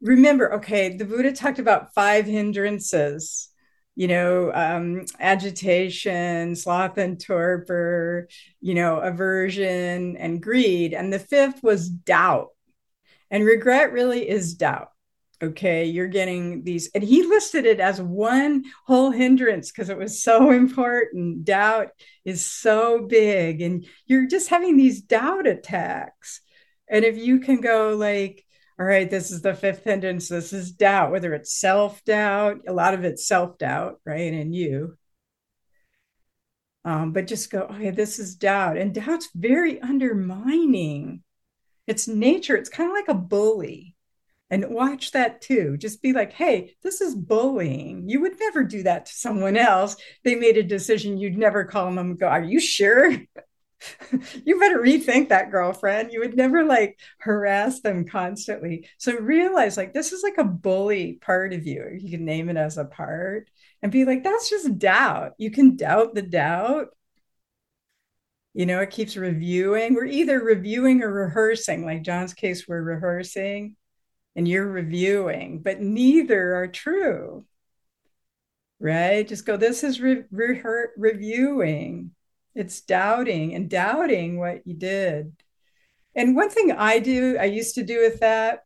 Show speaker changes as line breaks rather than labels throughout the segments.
remember, okay, the Buddha talked about five hindrances, you know, um, agitation, sloth and torpor, you know, aversion and greed. And the fifth was doubt. And regret really is doubt. Okay, you're getting these, and he listed it as one whole hindrance because it was so important. Doubt is so big, and you're just having these doubt attacks. And if you can go like, all right, this is the fifth hindrance. This is doubt, whether it's self doubt, a lot of it's self doubt, right? In you. Um, but just go, okay, this is doubt. And doubt's very undermining. It's nature. It's kind of like a bully. And watch that too. Just be like, hey, this is bullying. You would never do that to someone else. They made a decision. You'd never call them and go, are you sure? you better rethink that girlfriend. You would never like harass them constantly. So realize like this is like a bully part of you. You can name it as a part and be like that's just doubt. You can doubt the doubt. You know it keeps reviewing. We're either reviewing or rehearsing. Like john's case we're rehearsing and you're reviewing but neither are true. Right? Just go this is re- re- reviewing it's doubting and doubting what you did. And one thing I do, I used to do with that,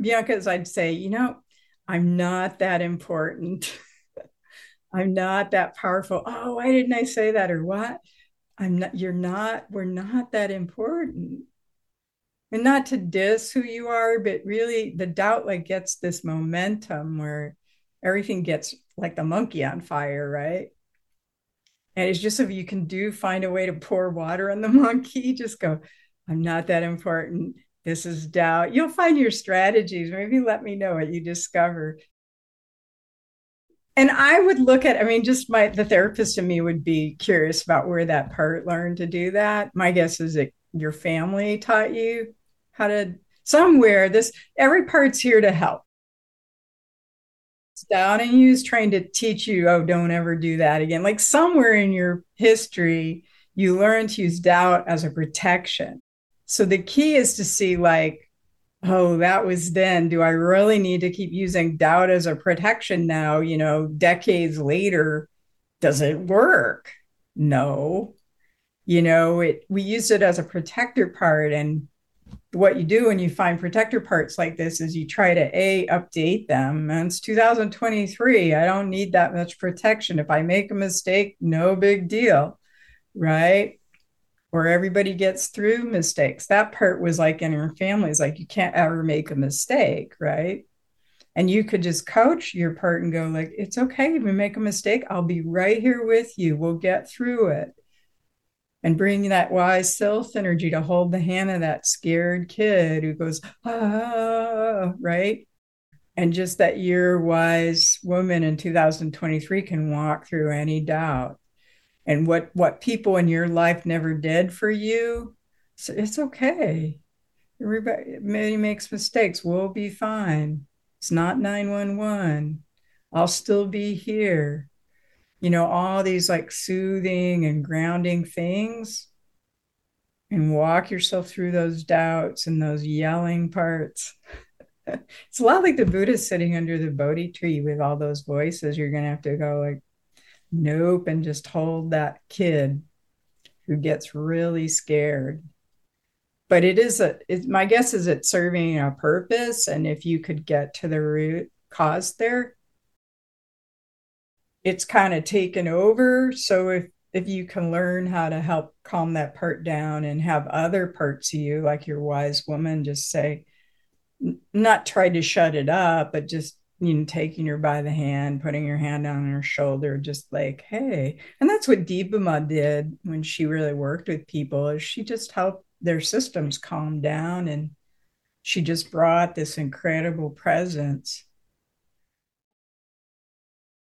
Bianca, is I'd say, you know, I'm not that important. I'm not that powerful. Oh, why didn't I say that? Or what? I'm not, you're not, we're not that important. And not to diss who you are, but really the doubt like gets this momentum where everything gets like the monkey on fire, right? And it's just if you can do find a way to pour water on the monkey, just go, I'm not that important. This is doubt. You'll find your strategies. Maybe let me know what you discover. And I would look at, I mean, just my the therapist in me would be curious about where that part learned to do that. My guess is that your family taught you how to somewhere this every part's here to help down and you was trying to teach you, oh, don't ever do that again. Like somewhere in your history, you learned to use doubt as a protection. So the key is to see, like, oh, that was then. Do I really need to keep using doubt as a protection now? You know, decades later, does it work? No. You know, it we used it as a protector part and what you do when you find protector parts like this is you try to a update them. And it's 2023 i don't need that much protection. If i make a mistake no big deal right? Or everybody gets through mistakes. That part was like in our families like you can't ever make a mistake right? And you could just coach your part and go like it's okay. If we make a mistake i'll be right here with you. We'll get through it and bring that wise self energy to hold the hand of that scared kid who goes, ah, right? And just that your wise woman in 2023 can walk through any doubt. And what what people in your life never did for you, so it's okay. Everybody makes mistakes. We'll be fine. It's not 911. I'll still be here you know, all these like soothing and grounding things and walk yourself through those doubts and those yelling parts. it's a lot like the Buddha sitting under the Bodhi tree with all those voices. You're going to have to go like, nope, and just hold that kid who gets really scared. But it is a, it, my guess is it's serving a purpose. And if you could get to the root cause there, it's kind of taken over. So if if you can learn how to help calm that part down and have other parts of you, like your wise woman, just say, not try to shut it up, but just you know, taking her by the hand, putting your hand on her shoulder, just like, hey. And that's what Dipa Ma did when she really worked with people, is she just helped their systems calm down and she just brought this incredible presence